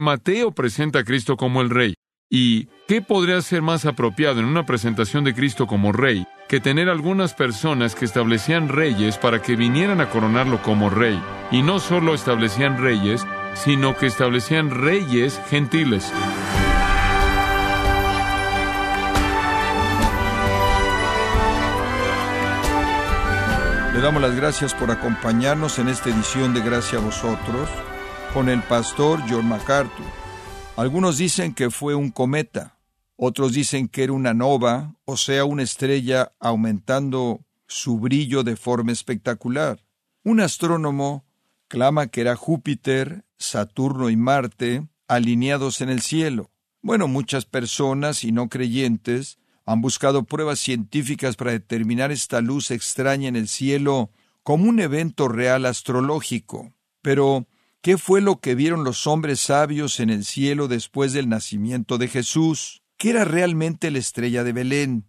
Mateo presenta a Cristo como el Rey. ¿Y qué podría ser más apropiado en una presentación de Cristo como Rey que tener algunas personas que establecían reyes para que vinieran a coronarlo como Rey? Y no solo establecían reyes, sino que establecían reyes gentiles. Le damos las gracias por acompañarnos en esta edición de Gracia a vosotros con el pastor John MacArthur. Algunos dicen que fue un cometa, otros dicen que era una nova, o sea, una estrella aumentando su brillo de forma espectacular. Un astrónomo clama que era Júpiter, Saturno y Marte alineados en el cielo. Bueno, muchas personas y no creyentes han buscado pruebas científicas para determinar esta luz extraña en el cielo como un evento real astrológico. Pero, ¿qué fue lo que vieron los hombres sabios en el cielo después del nacimiento de Jesús? ¿Qué era realmente la estrella de Belén?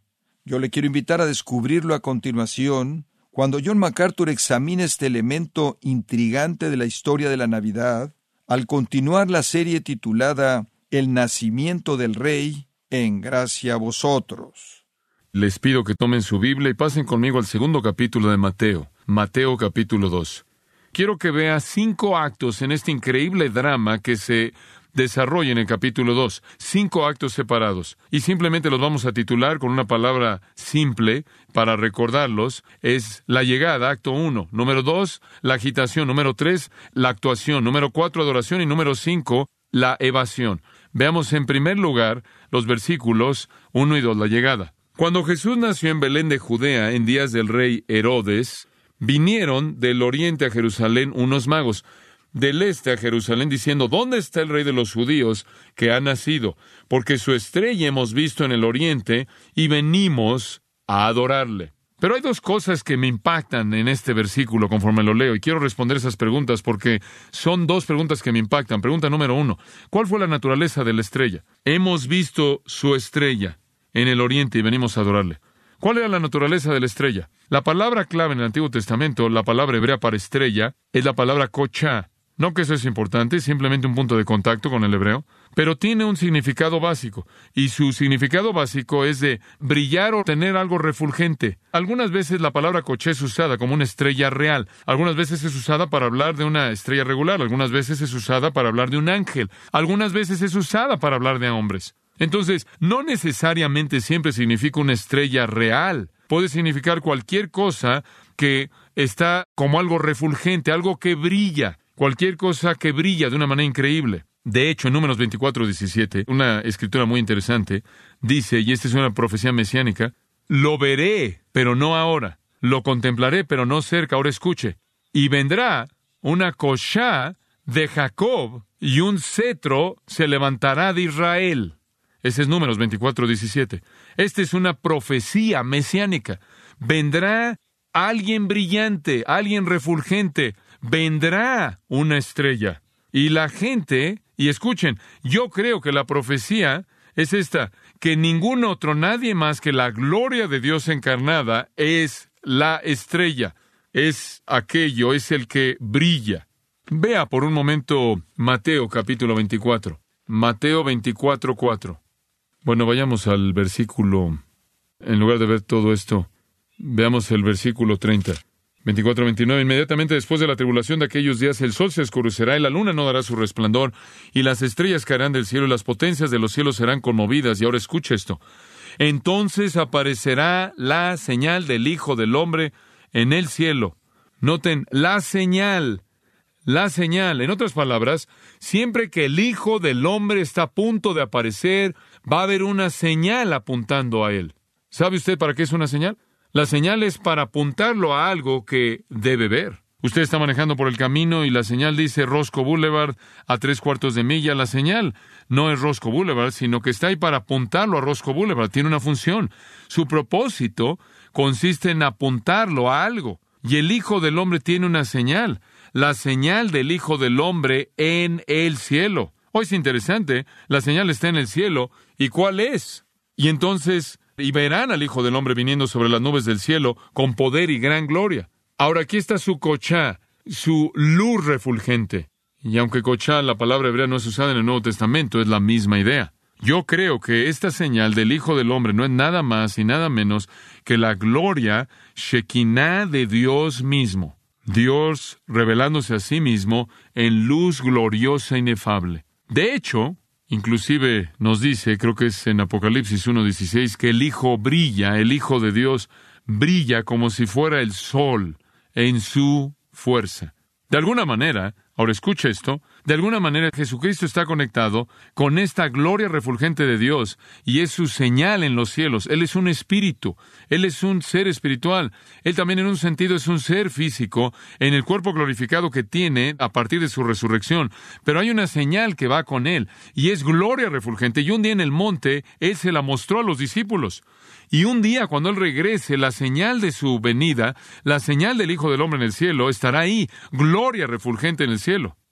Yo le quiero invitar a descubrirlo a continuación, cuando John MacArthur examina este elemento intrigante de la historia de la Navidad, al continuar la serie titulada El nacimiento del Rey, en gracia a vosotros. Les pido que tomen su Biblia y pasen conmigo al segundo capítulo de Mateo, Mateo capítulo 2. Quiero que vea cinco actos en este increíble drama que se desarrolla en el capítulo 2, cinco actos separados, y simplemente los vamos a titular con una palabra simple para recordarlos, es la llegada, acto 1, número 2, la agitación, número 3, la actuación, número 4, adoración. Y número 5, la evasión. Veamos en primer lugar los versículos 1 y 2, la llegada. Cuando Jesús nació en Belén de Judea en días del rey Herodes, vinieron del oriente a Jerusalén unos magos, del este a Jerusalén, diciendo, ¿dónde está el rey de los judíos que ha nacido? Porque su estrella hemos visto en el oriente y venimos a adorarle. Pero hay dos cosas que me impactan en este versículo conforme lo leo y quiero responder esas preguntas porque son dos preguntas que me impactan. Pregunta número uno, ¿cuál fue la naturaleza de la estrella? Hemos visto su estrella en el oriente y venimos a adorarle. ¿Cuál era la naturaleza de la estrella? La palabra clave en el Antiguo Testamento, la palabra hebrea para estrella, es la palabra kochá. No que eso es importante, simplemente un punto de contacto con el hebreo, pero tiene un significado básico, y su significado básico es de brillar o tener algo refulgente. Algunas veces la palabra coche es usada como una estrella real, algunas veces es usada para hablar de una estrella regular, algunas veces es usada para hablar de un ángel, algunas veces es usada para hablar de hombres. Entonces, no necesariamente siempre significa una estrella real, puede significar cualquier cosa que está como algo refulgente, algo que brilla cualquier cosa que brilla de una manera increíble. De hecho, en Números 24, 17, una escritura muy interesante, dice, y esta es una profecía mesiánica, lo veré, pero no ahora, lo contemplaré, pero no cerca, ahora escuche, y vendrá una cochá de Jacob y un cetro se levantará de Israel. Ese es Números 24, 17. Esta es una profecía mesiánica. Vendrá alguien brillante, alguien refulgente, vendrá una estrella. Y la gente, y escuchen, yo creo que la profecía es esta, que ningún otro, nadie más que la gloria de Dios encarnada es la estrella, es aquello, es el que brilla. Vea por un momento Mateo capítulo 24. Mateo 24, 4. Bueno, vayamos al versículo, en lugar de ver todo esto, veamos el versículo 30. 24-29. Inmediatamente después de la tribulación de aquellos días, el sol se oscurecerá y la luna no dará su resplandor, y las estrellas caerán del cielo y las potencias de los cielos serán conmovidas. Y ahora escuche esto. Entonces aparecerá la señal del Hijo del Hombre en el cielo. Noten, la señal. La señal. En otras palabras, siempre que el Hijo del Hombre está a punto de aparecer, va a haber una señal apuntando a él. ¿Sabe usted para qué es una señal? La señal es para apuntarlo a algo que debe ver. Usted está manejando por el camino y la señal dice Roscoe Boulevard a tres cuartos de milla. La señal no es Roscoe Boulevard, sino que está ahí para apuntarlo a Roscoe Boulevard. Tiene una función. Su propósito consiste en apuntarlo a algo. Y el Hijo del Hombre tiene una señal. La señal del Hijo del Hombre en el cielo. Hoy es interesante. La señal está en el cielo. ¿Y cuál es? Y entonces y verán al Hijo del Hombre viniendo sobre las nubes del cielo con poder y gran gloria. Ahora aquí está su cochá, su luz refulgente. Y aunque kochá, la palabra hebrea no es usada en el Nuevo Testamento, es la misma idea. Yo creo que esta señal del Hijo del Hombre no es nada más y nada menos que la gloria Shekinah de Dios mismo. Dios revelándose a sí mismo en luz gloriosa e inefable. De hecho, inclusive nos dice, creo que es en Apocalipsis 1.16, que el Hijo brilla, el Hijo de Dios brilla como si fuera el sol en su fuerza. De alguna manera, ahora escucha esto, de alguna manera Jesucristo está conectado con esta gloria refulgente de Dios y es su señal en los cielos. Él es un espíritu, Él es un ser espiritual, Él también en un sentido es un ser físico en el cuerpo glorificado que tiene a partir de su resurrección. Pero hay una señal que va con Él y es gloria refulgente. Y un día en el monte Él se la mostró a los discípulos. Y un día, cuando Él regrese, la señal de su venida, la señal del Hijo del Hombre en el cielo, estará ahí, gloria refulgente en el cielo.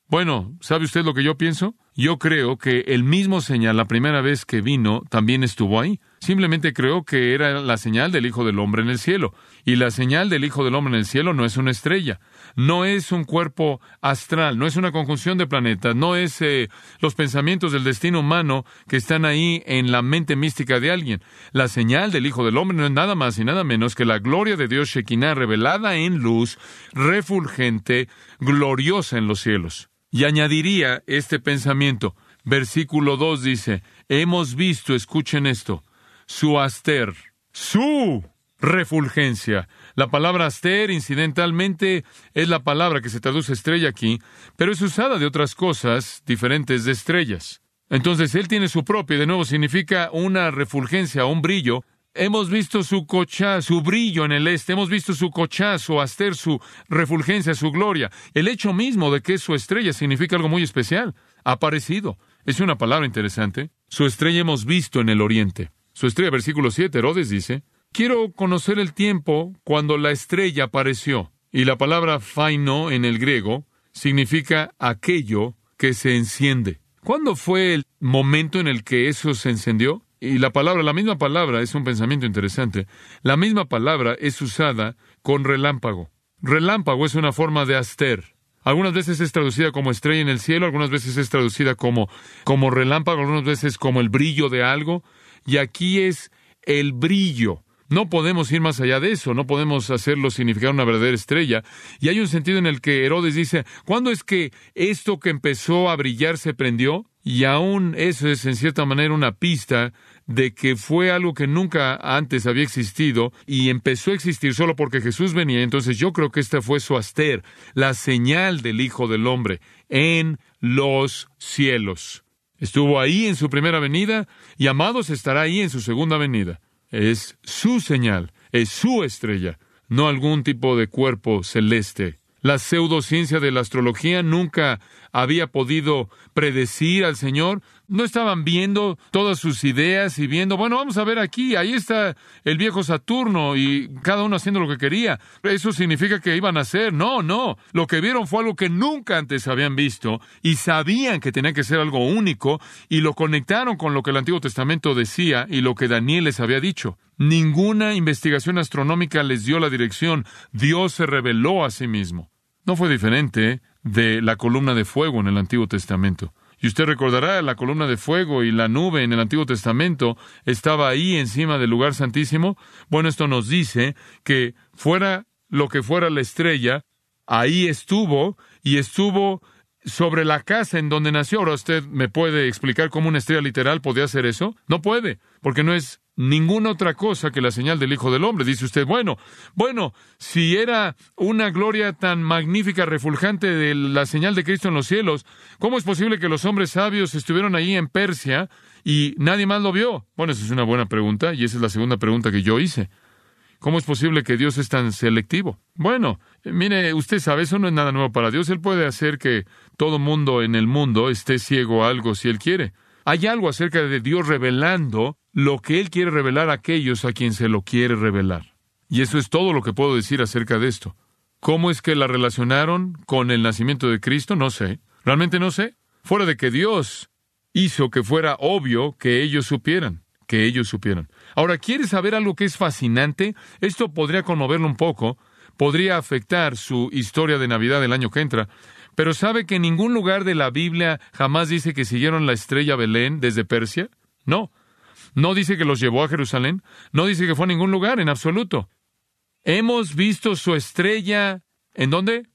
Bueno, ¿sabe usted lo que yo pienso? Yo creo que el mismo señal la primera vez que vino también estuvo ahí. Simplemente creo que era la señal del Hijo del Hombre en el cielo. Y la señal del Hijo del Hombre en el cielo no es una estrella, no es un cuerpo astral, no es una conjunción de planetas, no es eh, los pensamientos del destino humano que están ahí en la mente mística de alguien. La señal del Hijo del Hombre no es nada más y nada menos que la gloria de Dios Shekinah revelada en luz, refulgente, gloriosa en los cielos. Y añadiría este pensamiento. Versículo 2 dice, hemos visto, escuchen esto, su aster, su refulgencia. La palabra aster, incidentalmente, es la palabra que se traduce estrella aquí, pero es usada de otras cosas diferentes de estrellas. Entonces, él tiene su propio, y de nuevo significa una refulgencia, un brillo, Hemos visto su cochá, su brillo en el este, hemos visto su cochá, su aster, su refulgencia, su gloria. El hecho mismo de que es su estrella significa algo muy especial. Ha aparecido. Es una palabra interesante. Su estrella hemos visto en el oriente. Su estrella, versículo 7, Herodes dice, quiero conocer el tiempo cuando la estrella apareció. Y la palabra faino en el griego significa aquello que se enciende. ¿Cuándo fue el momento en el que eso se encendió? Y la palabra, la misma palabra, es un pensamiento interesante. La misma palabra es usada con relámpago. Relámpago es una forma de aster. Algunas veces es traducida como estrella en el cielo, algunas veces es traducida como, como relámpago, algunas veces como el brillo de algo. Y aquí es el brillo. No podemos ir más allá de eso, no podemos hacerlo significar una verdadera estrella. Y hay un sentido en el que Herodes dice, ¿cuándo es que esto que empezó a brillar se prendió? Y aún eso es en cierta manera una pista de que fue algo que nunca antes había existido y empezó a existir solo porque Jesús venía. Entonces yo creo que esta fue su aster, la señal del Hijo del Hombre en los cielos. Estuvo ahí en su primera venida y amados estará ahí en su segunda venida. Es su señal, es su estrella, no algún tipo de cuerpo celeste. La pseudociencia de la astrología nunca había podido predecir al Señor. No estaban viendo todas sus ideas y viendo, bueno, vamos a ver aquí, ahí está el viejo Saturno y cada uno haciendo lo que quería. Eso significa que iban a hacer. No, no. Lo que vieron fue algo que nunca antes habían visto y sabían que tenía que ser algo único y lo conectaron con lo que el Antiguo Testamento decía y lo que Daniel les había dicho. Ninguna investigación astronómica les dio la dirección. Dios se reveló a sí mismo. No fue diferente de la columna de fuego en el Antiguo Testamento. Y usted recordará la columna de fuego y la nube en el Antiguo Testamento estaba ahí encima del lugar santísimo. Bueno, esto nos dice que fuera lo que fuera la estrella, ahí estuvo y estuvo sobre la casa en donde nació. Ahora usted me puede explicar cómo una estrella literal podía hacer eso. No puede, porque no es ninguna otra cosa que la señal del Hijo del Hombre. Dice usted, bueno, bueno, si era una gloria tan magnífica, refulgante de la señal de Cristo en los cielos, ¿cómo es posible que los hombres sabios estuvieron ahí en Persia y nadie más lo vio? Bueno, esa es una buena pregunta y esa es la segunda pregunta que yo hice. ¿Cómo es posible que Dios es tan selectivo? Bueno, mire, usted sabe, eso no es nada nuevo para Dios. Él puede hacer que todo mundo en el mundo esté ciego a algo si Él quiere. Hay algo acerca de Dios revelando lo que Él quiere revelar a aquellos a quien se lo quiere revelar. Y eso es todo lo que puedo decir acerca de esto. ¿Cómo es que la relacionaron con el nacimiento de Cristo? No sé. Realmente no sé. Fuera de que Dios hizo que fuera obvio que ellos supieran, que ellos supieran. Ahora, ¿quiere saber algo que es fascinante? Esto podría conmoverlo un poco, podría afectar su historia de Navidad del año que entra, Pero ¿sabe que en ningún lugar de la Biblia jamás dice que siguieron la estrella Belén desde Persia? No. No dice que los llevó a Jerusalén. No dice que fue a ningún lugar en absoluto. Hemos visto su estrella. ¿En dónde?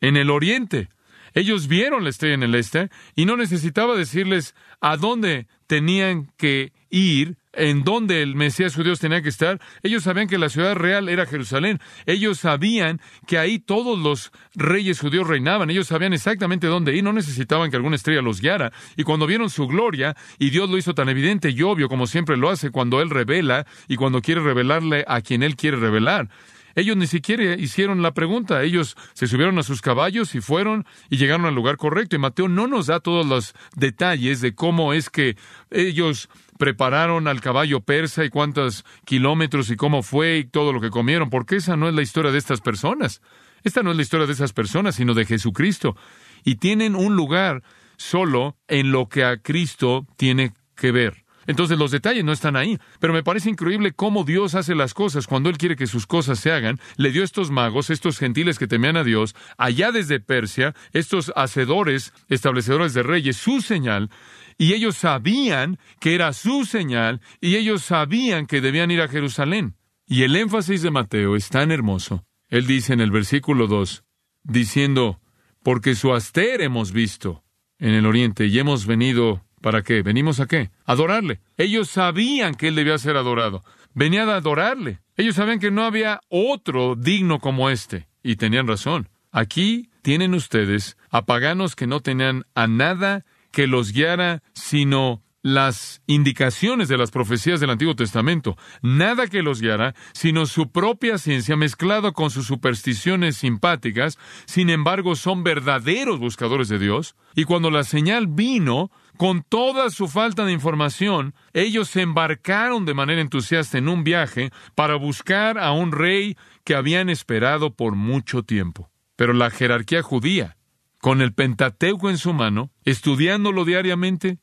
En el oriente. Ellos vieron la estrella en el este y no necesitaba decirles a dónde tenían que ir, en dónde el Mesías judío tenía que estar. Ellos sabían que la ciudad real era Jerusalén. Ellos sabían que ahí todos los reyes judíos reinaban. Ellos sabían exactamente dónde ir. No necesitaban que alguna estrella los guiara. Y cuando vieron su gloria, y Dios lo hizo tan evidente y obvio como siempre lo hace cuando Él revela y cuando quiere revelarle a quien Él quiere revelar. Ellos ni siquiera hicieron la pregunta, ellos se subieron a sus caballos y fueron y llegaron al lugar correcto. Y Mateo no nos da todos los detalles de cómo es que ellos prepararon al caballo persa y cuántos kilómetros y cómo fue y todo lo que comieron, porque esa no es la historia de estas personas. Esta no es la historia de esas personas, sino de Jesucristo. Y tienen un lugar solo en lo que a Cristo tiene que ver. Entonces los detalles no están ahí, pero me parece increíble cómo Dios hace las cosas cuando Él quiere que sus cosas se hagan. Le dio estos magos, estos gentiles que temían a Dios, allá desde Persia, estos hacedores, establecedores de reyes, su señal, y ellos sabían que era su señal, y ellos sabían que debían ir a Jerusalén. Y el énfasis de Mateo es tan hermoso. Él dice en el versículo 2, diciendo, porque su aster hemos visto en el oriente y hemos venido ¿Para qué? ¿Venimos a qué? Adorarle. Ellos sabían que Él debía ser adorado. Venían a adorarle. Ellos sabían que no había otro digno como este. Y tenían razón. Aquí tienen ustedes a paganos que no tenían a nada que los guiara, sino las indicaciones de las profecías del Antiguo Testamento, nada que los guiara, sino su propia ciencia mezclada con sus supersticiones simpáticas, sin embargo son verdaderos buscadores de Dios, y cuando la señal vino, con toda su falta de información, ellos se embarcaron de manera entusiasta en un viaje para buscar a un rey que habían esperado por mucho tiempo. Pero la jerarquía judía, con el Pentateuco en su mano, estudiándolo diariamente,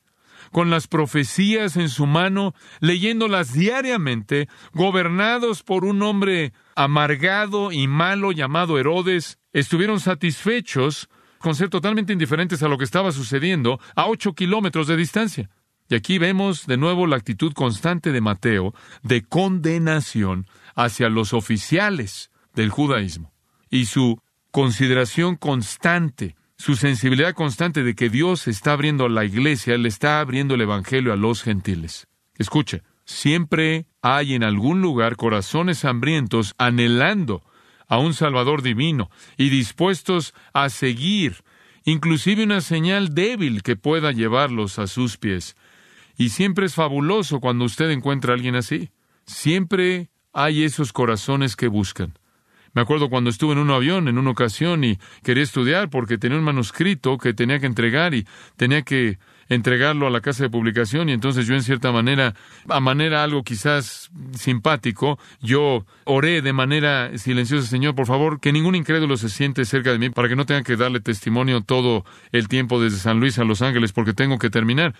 con las profecías en su mano, leyéndolas diariamente, gobernados por un hombre amargado y malo llamado Herodes, estuvieron satisfechos con ser totalmente indiferentes a lo que estaba sucediendo a ocho kilómetros de distancia. Y aquí vemos de nuevo la actitud constante de Mateo de condenación hacia los oficiales del judaísmo y su consideración constante su sensibilidad constante de que Dios está abriendo la iglesia, le está abriendo el Evangelio a los gentiles. Escuche, siempre hay en algún lugar corazones hambrientos anhelando a un Salvador divino y dispuestos a seguir inclusive una señal débil que pueda llevarlos a sus pies. Y siempre es fabuloso cuando usted encuentra a alguien así. Siempre hay esos corazones que buscan. Me acuerdo cuando estuve en un avión en una ocasión y quería estudiar porque tenía un manuscrito que tenía que entregar y tenía que entregarlo a la casa de publicación y entonces yo en cierta manera, a manera algo quizás simpático, yo oré de manera silenciosa, Señor, por favor, que ningún incrédulo se siente cerca de mí para que no tenga que darle testimonio todo el tiempo desde San Luis a Los Ángeles porque tengo que terminar.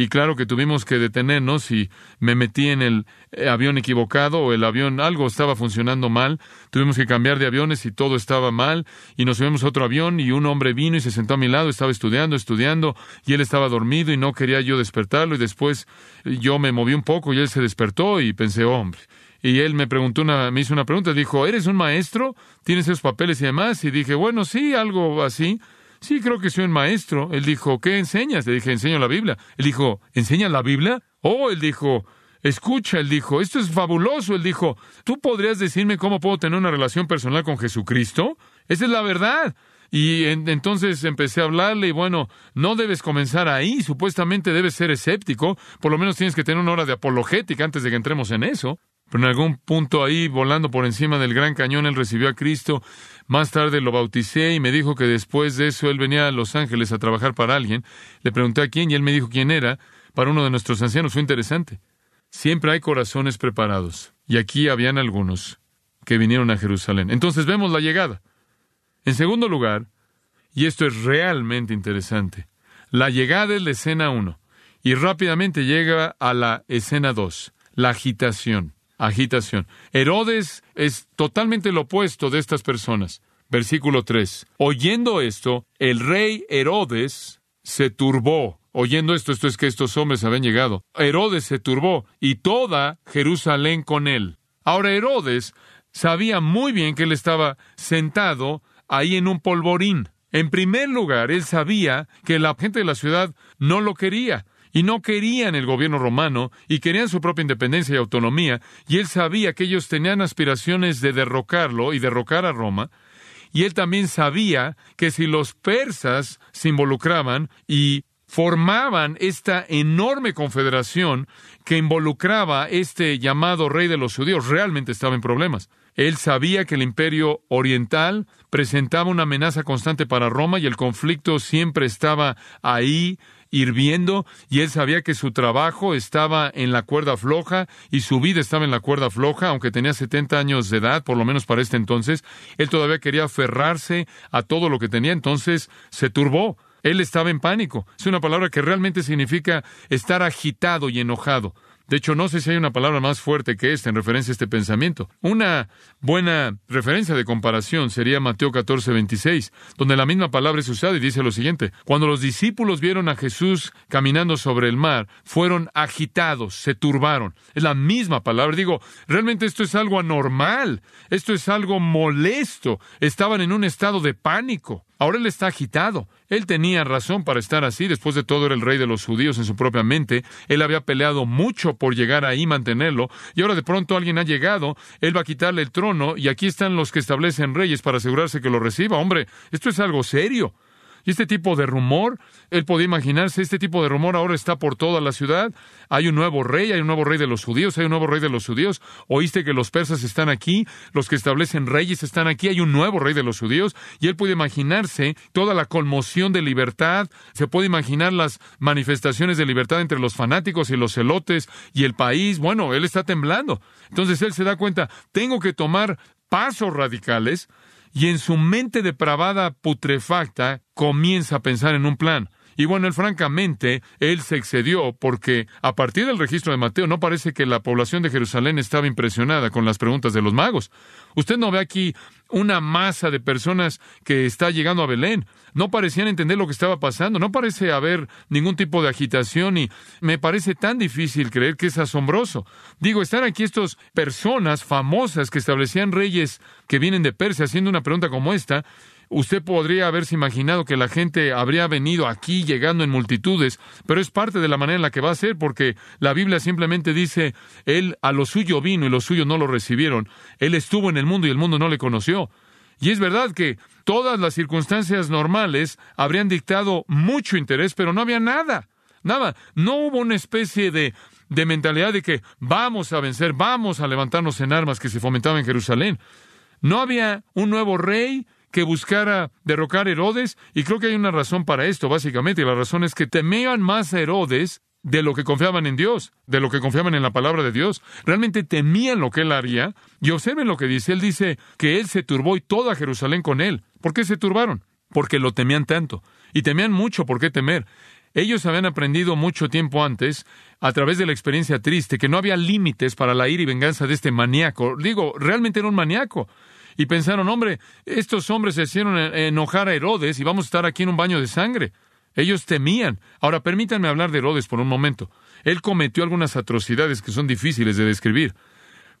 Y claro que tuvimos que detenernos y me metí en el eh, avión equivocado o el avión, algo estaba funcionando mal. Tuvimos que cambiar de aviones y todo estaba mal. Y nos subimos a otro avión y un hombre vino y se sentó a mi lado, estaba estudiando, estudiando y él estaba dormido y no quería yo despertarlo. Y después eh, yo me moví un poco y él se despertó y pensé, hombre. Y él me preguntó una, me hizo una pregunta, dijo, ¿eres un maestro? ¿Tienes esos papeles y demás? Y dije, bueno, sí, algo así. Sí, creo que soy un maestro. Él dijo, ¿qué enseñas? Le dije, enseño la Biblia. Él dijo, ¿enseña la Biblia? Oh, él dijo, escucha, él dijo, esto es fabuloso. Él dijo, ¿tú podrías decirme cómo puedo tener una relación personal con Jesucristo? Esa es la verdad. Y entonces empecé a hablarle y bueno, no debes comenzar ahí, supuestamente debes ser escéptico, por lo menos tienes que tener una hora de apologética antes de que entremos en eso. Pero en algún punto ahí, volando por encima del gran cañón, él recibió a Cristo. Más tarde lo bauticé y me dijo que después de eso él venía a Los Ángeles a trabajar para alguien. Le pregunté a quién y él me dijo quién era. Para uno de nuestros ancianos fue interesante. Siempre hay corazones preparados. Y aquí habían algunos que vinieron a Jerusalén. Entonces vemos la llegada. En segundo lugar, y esto es realmente interesante, la llegada es la escena 1 y rápidamente llega a la escena 2, la agitación agitación. Herodes es totalmente lo opuesto de estas personas. Versículo 3. Oyendo esto, el rey Herodes se turbó. Oyendo esto, esto es que estos hombres habían llegado. Herodes se turbó y toda Jerusalén con él. Ahora Herodes sabía muy bien que él estaba sentado ahí en un polvorín. En primer lugar, él sabía que la gente de la ciudad no lo quería y no querían el gobierno romano y querían su propia independencia y autonomía, y él sabía que ellos tenían aspiraciones de derrocarlo y derrocar a Roma, y él también sabía que si los persas se involucraban y formaban esta enorme confederación que involucraba este llamado rey de los judíos, realmente estaba en problemas. Él sabía que el imperio oriental presentaba una amenaza constante para Roma y el conflicto siempre estaba ahí hirviendo y él sabía que su trabajo estaba en la cuerda floja y su vida estaba en la cuerda floja, aunque tenía 70 años de edad, por lo menos para este entonces, él todavía quería aferrarse a todo lo que tenía, entonces se turbó. Él estaba en pánico. Es una palabra que realmente significa estar agitado y enojado. De hecho, no sé si hay una palabra más fuerte que esta en referencia a este pensamiento. Una buena referencia de comparación sería Mateo 14, 26, donde la misma palabra es usada y dice lo siguiente. Cuando los discípulos vieron a Jesús caminando sobre el mar, fueron agitados, se turbaron. Es la misma palabra. Digo, realmente esto es algo anormal. Esto es algo molesto. Estaban en un estado de pánico. Ahora él está agitado. Él tenía razón para estar así. Después de todo, era el rey de los judíos en su propia mente. Él había peleado mucho por llegar ahí y mantenerlo. Y ahora de pronto alguien ha llegado. Él va a quitarle el trono. Y aquí están los que establecen reyes para asegurarse que lo reciba. Hombre, esto es algo serio. Este tipo de rumor, él podía imaginarse, este tipo de rumor ahora está por toda la ciudad. Hay un nuevo rey, hay un nuevo rey de los judíos, hay un nuevo rey de los judíos. Oíste que los persas están aquí, los que establecen reyes están aquí, hay un nuevo rey de los judíos. Y él puede imaginarse toda la conmoción de libertad, se puede imaginar las manifestaciones de libertad entre los fanáticos y los celotes y el país. Bueno, él está temblando. Entonces él se da cuenta, tengo que tomar pasos radicales y en su mente depravada putrefacta comienza a pensar en un plan. Y bueno, él francamente, él se excedió porque a partir del registro de Mateo no parece que la población de Jerusalén estaba impresionada con las preguntas de los magos. Usted no ve aquí una masa de personas que está llegando a Belén. No parecían entender lo que estaba pasando, no parece haber ningún tipo de agitación y me parece tan difícil creer que es asombroso. Digo, están aquí estas personas famosas que establecían reyes que vienen de Persia haciendo una pregunta como esta Usted podría haberse imaginado que la gente habría venido aquí llegando en multitudes, pero es parte de la manera en la que va a ser, porque la Biblia simplemente dice, Él a lo suyo vino y los suyos no lo recibieron. Él estuvo en el mundo y el mundo no le conoció. Y es verdad que todas las circunstancias normales habrían dictado mucho interés, pero no había nada. Nada. No hubo una especie de, de mentalidad de que vamos a vencer, vamos a levantarnos en armas que se fomentaba en Jerusalén. No había un nuevo rey, que buscara derrocar a Herodes, y creo que hay una razón para esto, básicamente, y la razón es que temían más a Herodes de lo que confiaban en Dios, de lo que confiaban en la palabra de Dios. Realmente temían lo que él haría, y observen lo que dice. Él dice que él se turbó y toda Jerusalén con él. ¿Por qué se turbaron? Porque lo temían tanto. Y temían mucho por qué temer. Ellos habían aprendido mucho tiempo antes, a través de la experiencia triste, que no había límites para la ira y venganza de este maníaco. Digo, realmente era un maníaco y pensaron, hombre, estos hombres se hicieron enojar a Herodes y vamos a estar aquí en un baño de sangre. Ellos temían. Ahora, permítanme hablar de Herodes por un momento. Él cometió algunas atrocidades que son difíciles de describir.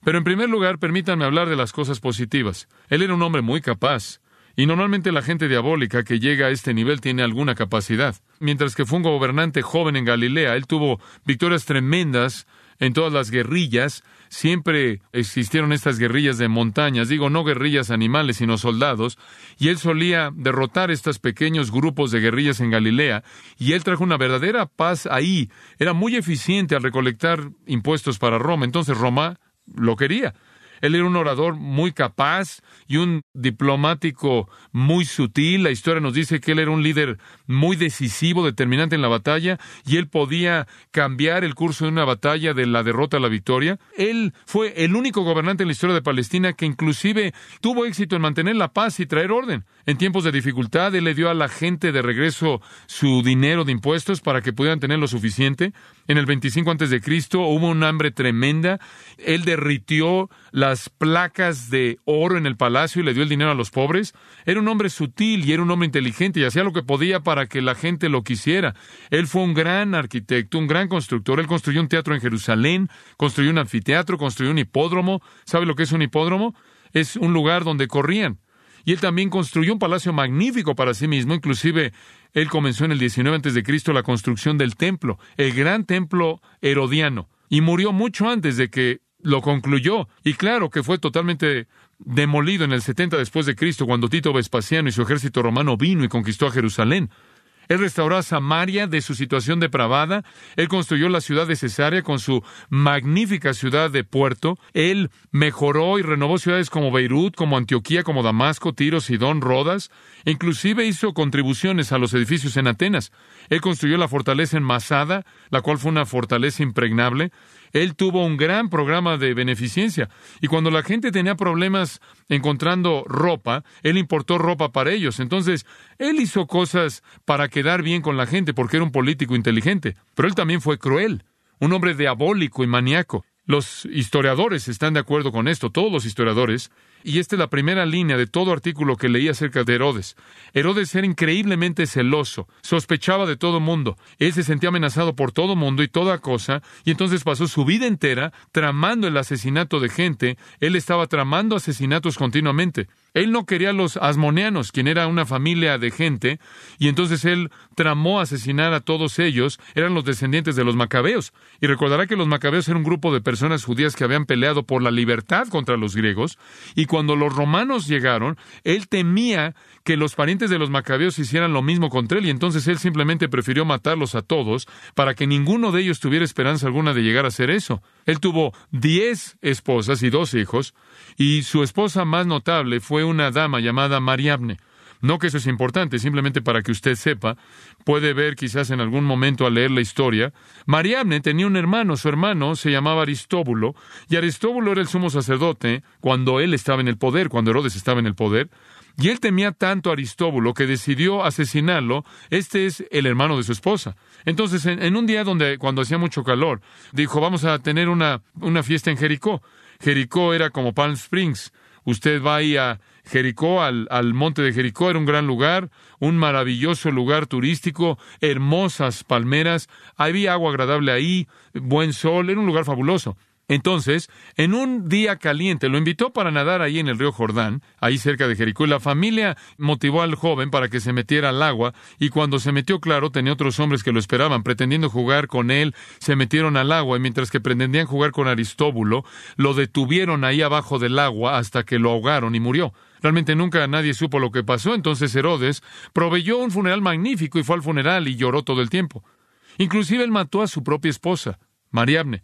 Pero en primer lugar, permítanme hablar de las cosas positivas. Él era un hombre muy capaz. Y normalmente la gente diabólica que llega a este nivel tiene alguna capacidad. Mientras que fue un gobernante joven en Galilea, él tuvo victorias tremendas en todas las guerrillas, siempre existieron estas guerrillas de montañas, digo no guerrillas animales, sino soldados, y él solía derrotar estos pequeños grupos de guerrillas en Galilea, y él trajo una verdadera paz ahí. Era muy eficiente al recolectar impuestos para Roma, entonces Roma lo quería. Él era un orador muy capaz y un diplomático muy sutil. La historia nos dice que él era un líder muy decisivo, determinante en la batalla, y él podía cambiar el curso de una batalla de la derrota a la victoria. Él fue el único gobernante en la historia de Palestina que inclusive tuvo éxito en mantener la paz y traer orden. En tiempos de dificultad, él le dio a la gente de regreso su dinero de impuestos para que pudieran tener lo suficiente. En el 25 antes de Cristo hubo un hambre tremenda. Él derritió la las placas de oro en el palacio y le dio el dinero a los pobres. Era un hombre sutil y era un hombre inteligente y hacía lo que podía para que la gente lo quisiera. Él fue un gran arquitecto, un gran constructor. Él construyó un teatro en Jerusalén, construyó un anfiteatro, construyó un hipódromo. ¿Sabe lo que es un hipódromo? Es un lugar donde corrían. Y él también construyó un palacio magnífico para sí mismo, inclusive él comenzó en el 19 antes de Cristo la construcción del templo, el gran templo herodiano, y murió mucho antes de que lo concluyó. Y claro que fue totalmente demolido en el 70 después de Cristo, cuando Tito Vespasiano y su ejército romano vino y conquistó a Jerusalén. Él restauró a Samaria de su situación depravada. Él construyó la ciudad de Cesarea con su magnífica ciudad de puerto. Él mejoró y renovó ciudades como Beirut, como Antioquía, como Damasco, Tiro, Sidón, Rodas. inclusive hizo contribuciones a los edificios en Atenas. Él construyó la fortaleza en Masada, la cual fue una fortaleza impregnable. Él tuvo un gran programa de beneficencia. Y cuando la gente tenía problemas encontrando ropa, él importó ropa para ellos. Entonces, él hizo cosas para quedar bien con la gente porque era un político inteligente. Pero él también fue cruel, un hombre diabólico y maníaco. Los historiadores están de acuerdo con esto, todos los historiadores, y esta es la primera línea de todo artículo que leí acerca de Herodes. Herodes era increíblemente celoso, sospechaba de todo mundo, él se sentía amenazado por todo mundo y toda cosa, y entonces pasó su vida entera tramando el asesinato de gente, él estaba tramando asesinatos continuamente. Él no quería a los asmoneanos, quien era una familia de gente, y entonces él tramó asesinar a todos ellos, eran los descendientes de los macabeos. Y recordará que los macabeos eran un grupo de personas judías que habían peleado por la libertad contra los griegos, y cuando los romanos llegaron, él temía que los parientes de los macabeos hicieran lo mismo contra él, y entonces él simplemente prefirió matarlos a todos para que ninguno de ellos tuviera esperanza alguna de llegar a hacer eso. Él tuvo diez esposas y dos hijos, y su esposa más notable fue una dama llamada Mariamne. No que eso es importante, simplemente para que usted sepa, puede ver quizás en algún momento al leer la historia. Mariamne tenía un hermano, su hermano se llamaba Aristóbulo, y Aristóbulo era el sumo sacerdote cuando él estaba en el poder, cuando Herodes estaba en el poder, y él temía tanto a Aristóbulo que decidió asesinarlo. Este es el hermano de su esposa. Entonces, en, un día donde, cuando hacía mucho calor, dijo, vamos a tener una, una fiesta en Jericó. Jericó era como Palm Springs. Usted va ahí a Jericó, al, al, monte de Jericó, era un gran lugar, un maravilloso lugar turístico, hermosas palmeras, había agua agradable ahí, buen sol, era un lugar fabuloso. Entonces, en un día caliente, lo invitó para nadar ahí en el río Jordán, ahí cerca de Jericó, y la familia motivó al joven para que se metiera al agua, y cuando se metió, claro, tenía otros hombres que lo esperaban, pretendiendo jugar con él, se metieron al agua, y mientras que pretendían jugar con Aristóbulo, lo detuvieron ahí abajo del agua hasta que lo ahogaron y murió. Realmente nunca nadie supo lo que pasó, entonces Herodes proveyó un funeral magnífico y fue al funeral y lloró todo el tiempo. Inclusive él mató a su propia esposa, Mariamne.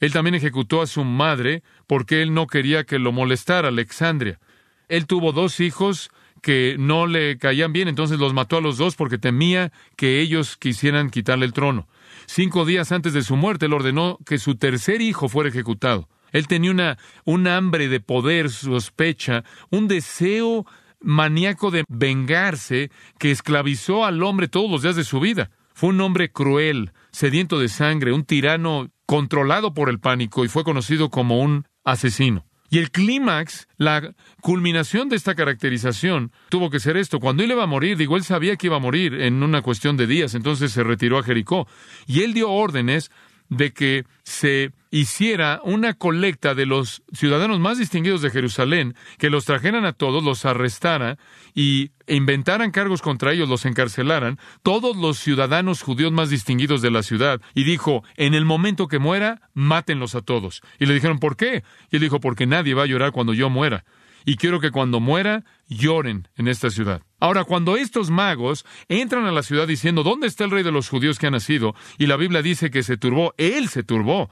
Él también ejecutó a su madre porque él no quería que lo molestara, Alexandria. Él tuvo dos hijos que no le caían bien, entonces los mató a los dos porque temía que ellos quisieran quitarle el trono. Cinco días antes de su muerte, él ordenó que su tercer hijo fuera ejecutado. Él tenía una, un hambre de poder, sospecha, un deseo maníaco de vengarse que esclavizó al hombre todos los días de su vida. Fue un hombre cruel, sediento de sangre, un tirano controlado por el pánico y fue conocido como un asesino. Y el clímax, la culminación de esta caracterización, tuvo que ser esto. Cuando él iba a morir, digo, él sabía que iba a morir en una cuestión de días, entonces se retiró a Jericó. Y él dio órdenes de que se hiciera una colecta de los ciudadanos más distinguidos de Jerusalén, que los trajeran a todos, los arrestara y inventaran cargos contra ellos, los encarcelaran, todos los ciudadanos judíos más distinguidos de la ciudad, y dijo, en el momento que muera, mátenlos a todos. Y le dijeron, ¿por qué? Y él dijo, porque nadie va a llorar cuando yo muera y quiero que cuando muera lloren en esta ciudad. Ahora, cuando estos magos entran a la ciudad diciendo, ¿dónde está el rey de los judíos que ha nacido? Y la Biblia dice que se turbó, él se turbó.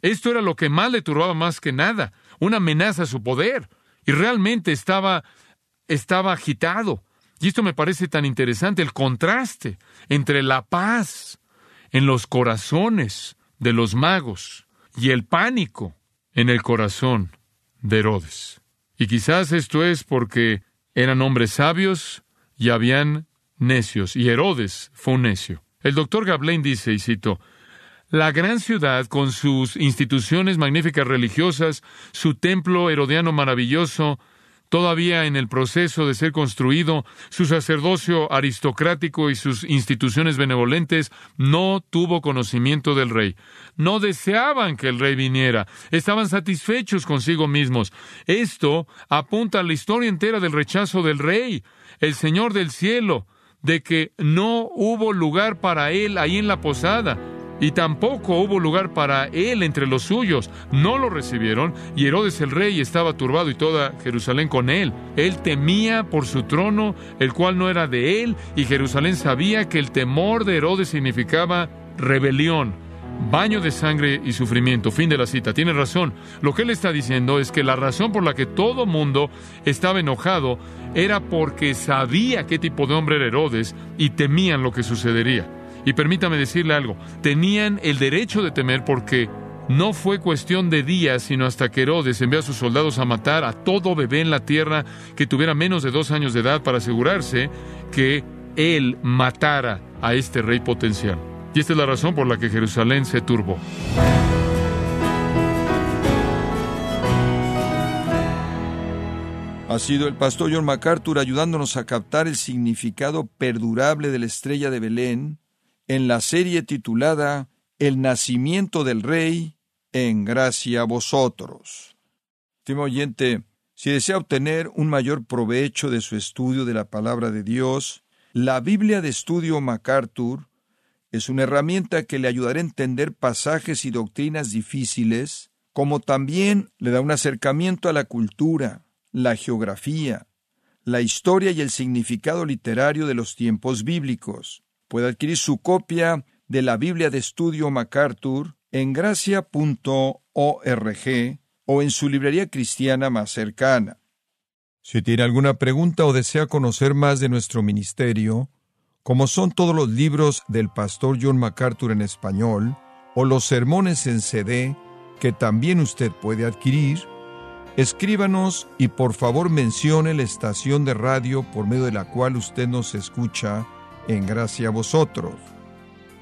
Esto era lo que más le turbaba más que nada, una amenaza a su poder. Y realmente estaba, estaba agitado. Y esto me parece tan interesante, el contraste entre la paz en los corazones de los magos y el pánico en el corazón de Herodes. Y quizás esto es porque eran hombres sabios y habían necios, y Herodes fue un necio. El doctor Gablain dice, y cito, La gran ciudad, con sus instituciones magníficas religiosas, su templo herodiano maravilloso, todavía en el proceso de ser construido, su sacerdocio aristocrático y sus instituciones benevolentes, no tuvo conocimiento del rey. No deseaban que el rey viniera, estaban satisfechos consigo mismos. Esto apunta a la historia entera del rechazo del rey, el Señor del cielo, de que no hubo lugar para él ahí en la posada y tampoco hubo lugar para él entre los suyos. No lo recibieron y Herodes el rey estaba turbado y toda Jerusalén con él. Él temía por su trono, el cual no era de él, y Jerusalén sabía que el temor de Herodes significaba rebelión. Baño de sangre y sufrimiento. Fin de la cita. Tiene razón. Lo que él está diciendo es que la razón por la que todo mundo estaba enojado era porque sabía qué tipo de hombre era Herodes y temían lo que sucedería. Y permítame decirle algo, tenían el derecho de temer porque no fue cuestión de días, sino hasta que Herodes envió a sus soldados a matar a todo bebé en la tierra que tuviera menos de dos años de edad para asegurarse que él matara a este rey potencial. Y esta es la razón por la que Jerusalén se turbó. Ha sido el pastor John MacArthur ayudándonos a captar el significado perdurable de la estrella de Belén en la serie titulada El nacimiento del Rey, en gracia a vosotros. Estimado oyente, si desea obtener un mayor provecho de su estudio de la palabra de Dios, la Biblia de Estudio MacArthur es una herramienta que le ayudará a entender pasajes y doctrinas difíciles, como también le da un acercamiento a la cultura, la geografía, la historia y el significado literario de los tiempos bíblicos. Puede adquirir su copia de la Biblia de Estudio MacArthur en gracia.org o en su librería cristiana más cercana. Si tiene alguna pregunta o desea conocer más de nuestro ministerio, como son todos los libros del pastor John MacArthur en español, o los sermones en CD, que también usted puede adquirir, escríbanos y por favor mencione la estación de radio por medio de la cual usted nos escucha en gracia a vosotros.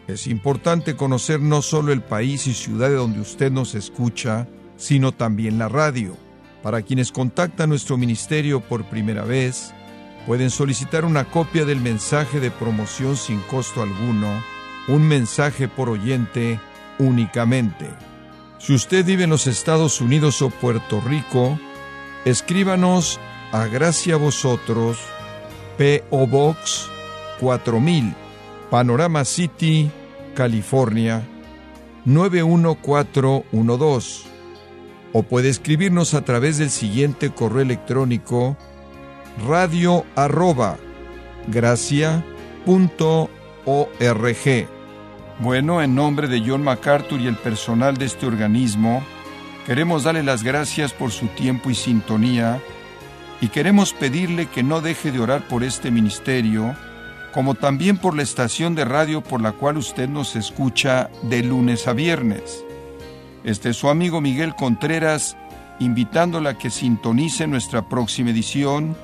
Es importante conocer no solo el país y ciudad de donde usted nos escucha, sino también la radio. Para quienes contactan nuestro ministerio por primera vez, pueden solicitar una copia del mensaje de promoción sin costo alguno, un mensaje por oyente únicamente. Si usted vive en los Estados Unidos o Puerto Rico, escríbanos a Gracia Vosotros, P.O. Box 4000, Panorama City, California, 91412. O puede escribirnos a través del siguiente correo electrónico radio arroba Bueno, en nombre de John MacArthur y el personal de este organismo, queremos darle las gracias por su tiempo y sintonía y queremos pedirle que no deje de orar por este ministerio como también por la estación de radio por la cual usted nos escucha de lunes a viernes. Este es su amigo Miguel Contreras, invitándola a que sintonice nuestra próxima edición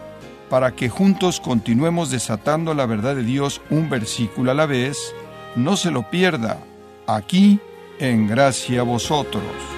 para que juntos continuemos desatando la verdad de Dios un versículo a la vez. No se lo pierda, aquí en Gracia a Vosotros.